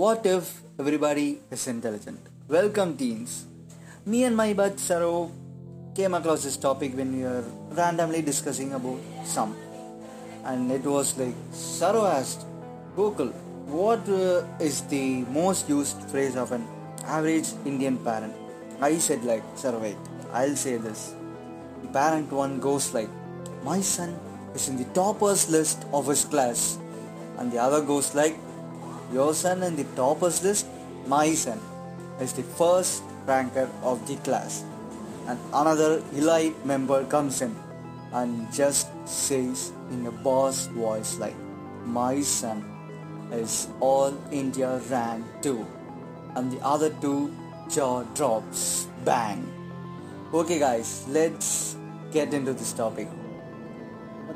What if everybody is intelligent? Welcome, teens. Me and my bud Saro came across this topic when we were randomly discussing about some. And it was like Saro asked, Google, what uh, is the most used phrase of an average Indian parent? I said like, Saro, wait, I'll say this. Parent one goes like, my son is in the toppers list of his class. And the other goes like, your son in the toppers list, my son is the first ranker of the class. And another elite member comes in and just says in a boss voice like, my son is all India rank 2. And the other two jaw drops. Bang. Okay guys, let's get into this topic.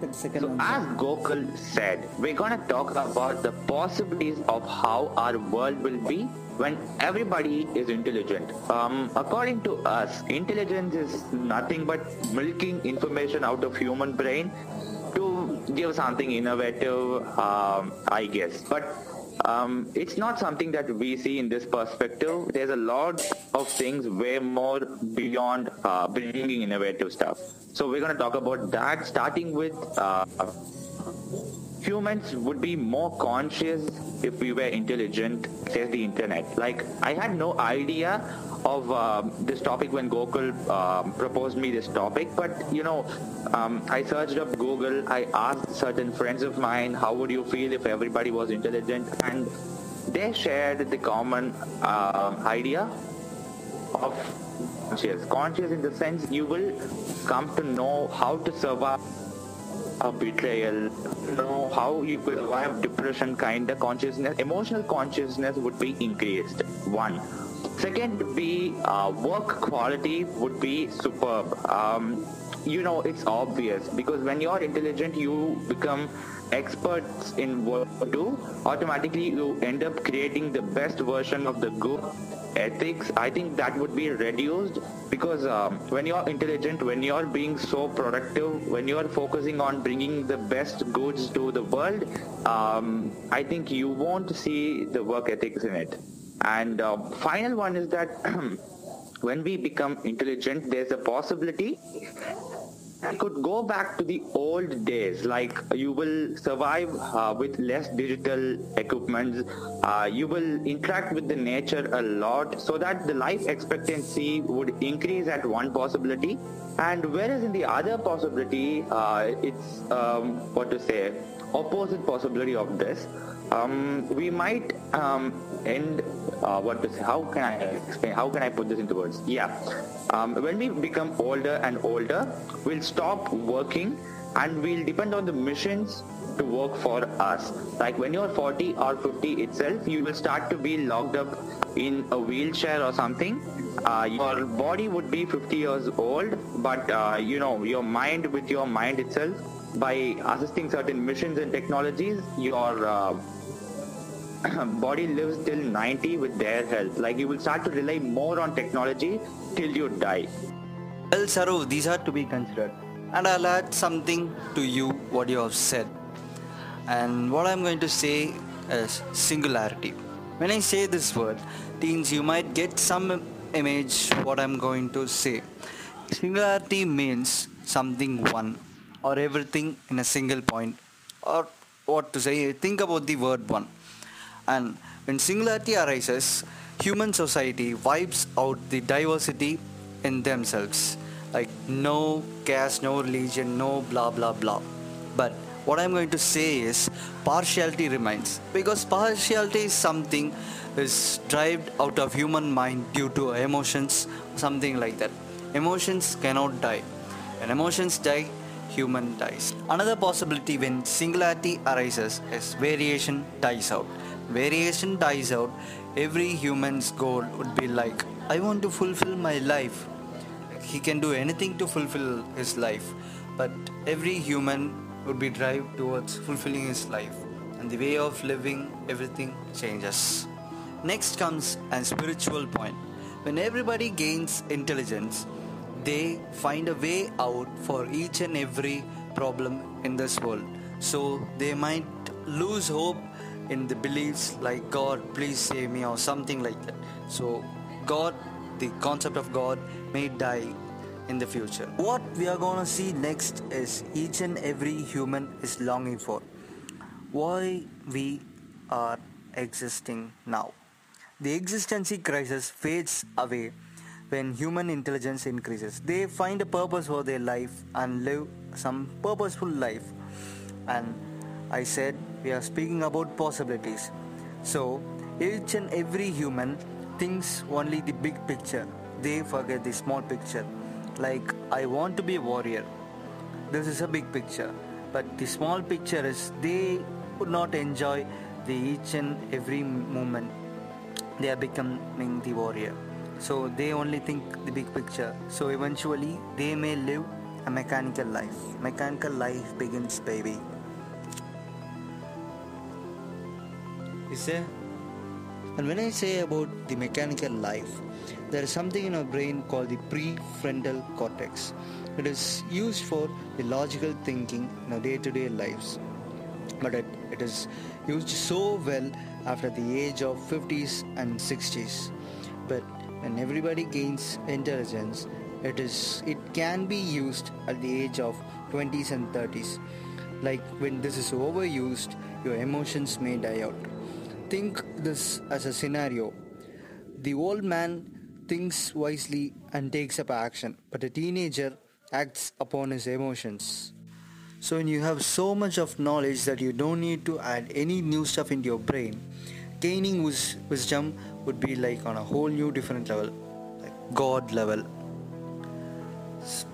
What the second So as Gokul said, we're gonna talk about the possibilities of how our world will be when everybody is intelligent. Um, according to us, intelligence is nothing but milking information out of human brain to give something innovative, um, I guess. But um, it's not something that we see in this perspective. There's a lot of things way more beyond uh, bringing innovative stuff. So we're going to talk about that, starting with uh, humans would be more conscious if we were intelligent, says the internet. Like, I had no idea of um this topic when Gokul um, proposed me this topic, but you know, um, I searched up Google, I asked certain friends of mine, how would you feel if everybody was intelligent? And they shared the common uh, idea conscious. Conscious in the sense you will come to know how to survive a betrayal, know how you could survive depression kind of consciousness. Emotional consciousness would be increased. One. Second would be uh, work quality would be superb. Um, you know, it's obvious because when you're intelligent, you become experts in what you do. Automatically, you end up creating the best version of the good ethics. I think that would be reduced because um, when you're intelligent, when you're being so productive, when you're focusing on bringing the best goods to the world, um, I think you won't see the work ethics in it. And uh, final one is that when we become intelligent, there's a possibility I could go back to the old days, like you will survive uh, with less digital equipment. Uh, you will interact with the nature a lot so that the life expectancy would increase at one possibility. And whereas in the other possibility, uh, it's um, what to say, opposite possibility of this. Um, we might um, end uh, what to say how can i explain how can i put this into words? Yeah. Um, when we become older and older we'll stop working and we'll depend on the machines to work for us. Like when you're 40 or 50 itself you will start to be locked up in a wheelchair or something. Uh, your body would be 50 years old but uh, you know your mind with your mind itself by assisting certain missions and technologies your uh, body lives till 90 with their health. Like you will start to rely more on technology till you die. Well, these are to be considered. And I'll add something to you what you have said. And what I'm going to say is singularity. When I say this word, teens, you might get some image what I'm going to say. Singularity means something one or everything in a single point or what to say think about the word one and when singularity arises, human society wipes out the diversity in themselves. Like no caste, no religion, no blah blah blah. But what I'm going to say is partiality remains because partiality is something is derived out of human mind due to emotions, something like that. Emotions cannot die. When emotions die, human dies. Another possibility when singularity arises is variation dies out variation dies out, every human's goal would be like, I want to fulfill my life. He can do anything to fulfill his life, but every human would be drive towards fulfilling his life. And the way of living, everything changes. Next comes a spiritual point. When everybody gains intelligence, they find a way out for each and every problem in this world. So they might lose hope in the beliefs like God, please save me, or something like that. So, God, the concept of God, may die in the future. What we are gonna see next is each and every human is longing for. Why we are existing now. The existential crisis fades away when human intelligence increases. They find a purpose for their life and live some purposeful life. And I said we are speaking about possibilities. So each and every human thinks only the big picture. They forget the small picture. Like I want to be a warrior. This is a big picture. But the small picture is they would not enjoy the each and every moment they are becoming the warrior so they only think the big picture so eventually they may live a mechanical life mechanical life begins baby and when i say about the mechanical life there is something in our brain called the prefrontal cortex. It is used for the logical thinking in our day-to-day lives. But it, it is used so well after the age of 50s and 60s but when everybody gains intelligence it is it can be used at the age of 20s and 30s like when this is overused your emotions may die out think this as a scenario the old man thinks wisely and takes up action but a teenager acts upon his emotions so when you have so much of knowledge that you don't need to add any new stuff into your brain, gaining wis- wisdom would be like on a whole new different level, like God level.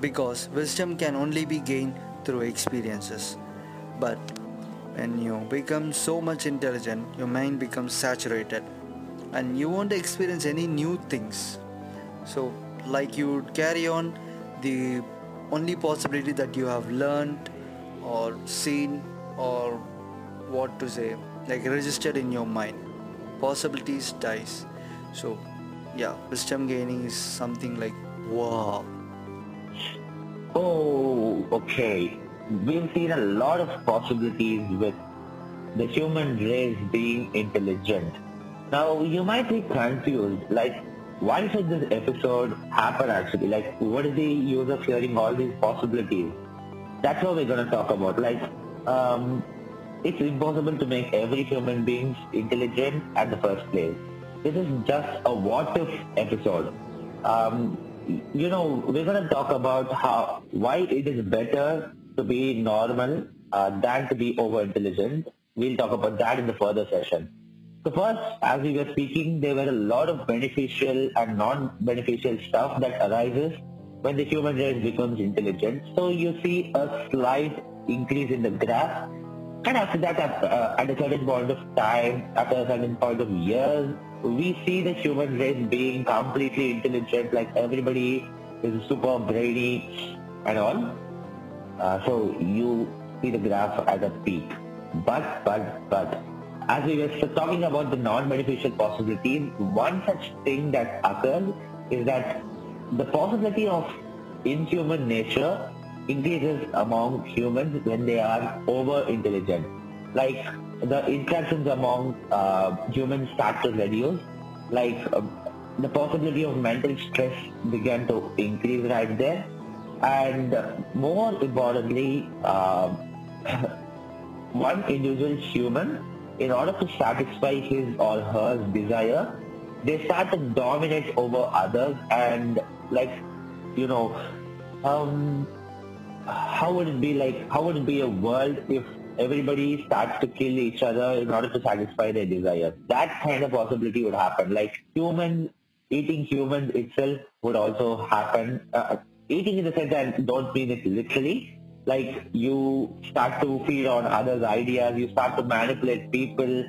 Because wisdom can only be gained through experiences. But when you become so much intelligent, your mind becomes saturated and you won't experience any new things. So like you carry on the only possibility that you have learned or seen or what to say like registered in your mind possibilities dies so yeah wisdom gaining is something like wow Oh, okay. We've seen a lot of possibilities with the human race being intelligent. Now, you might be confused, like, why should this episode happen actually? Like, what is the use of hearing all these possibilities? That's what we're going to talk about. Like, um, it's impossible to make every human being intelligent at the first place. This is just a what if episode. Um, you know, we're going to talk about how why it is better to be normal uh, than to be over intelligent. We'll talk about that in the further session. So first, as we were speaking, there were a lot of beneficial and non-beneficial stuff that arises when the human race becomes intelligent. So you see a slight increase in the graph. And after that, at, uh, at a certain point of time, after a certain point of years, we see the human race being completely intelligent, like everybody is super brainy and all. Uh, so you see the graph at a peak. But, but, but, as we were talking about the non-beneficial possibilities, one such thing that occurs is that the possibility of inhuman nature increases among humans when they are over-intelligent. Like the interactions among uh, humans start to reduce, like uh, the possibility of mental stress began to increase right there. And more importantly, uh, one individual human, in order to satisfy his or her desire, they start to dominate over others and like, you know, um, how would it be like, how would it be a world if everybody starts to kill each other in order to satisfy their desire? That kind of possibility would happen. Like human, eating humans itself would also happen. Uh, eating in the sense that don't mean it literally, like you start to feed on others' ideas, you start to manipulate people,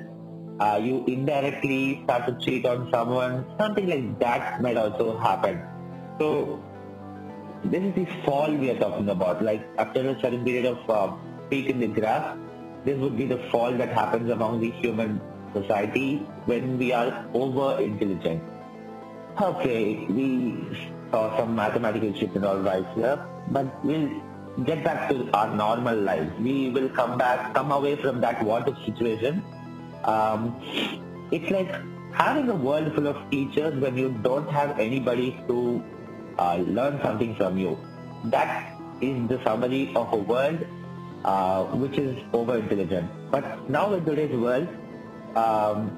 uh, you indirectly start to cheat on someone, something like that might also happen. So this is the fall we are talking about. Like after a certain period of uh, peak in the graph, this would be the fall that happens among the human society when we are over intelligent. Okay, we saw some mathematical shit and all right here, but we'll get back to our normal life. We will come back, come away from that what situation Um, it's like having a world full of teachers when you don't have anybody to uh, learn something from you. That is the summary of a world uh, which is over intelligent. But now in today's world, um,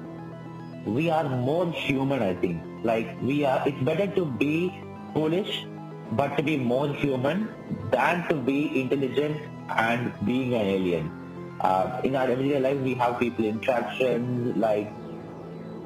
we are more human, I think. Like we are, it's better to be foolish, but to be more human than to be intelligent and being an alien. Uh, in our everyday life, we have people interaction, like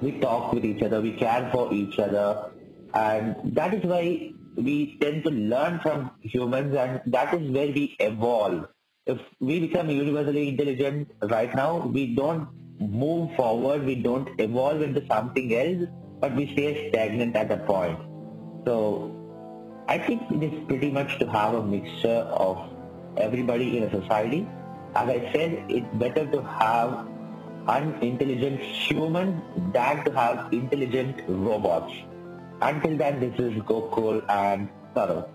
we talk with each other, we care for each other, and that is why we tend to learn from humans, and that is where we evolve. If we become universally intelligent right now, we don't move forward, we don't evolve into something else, but we stay stagnant at a point. So I think it is pretty much to have a mixture of everybody in a society. As I said, it's better to have unintelligent humans than to have intelligent robots. Until then, this is Gokul and Saurav.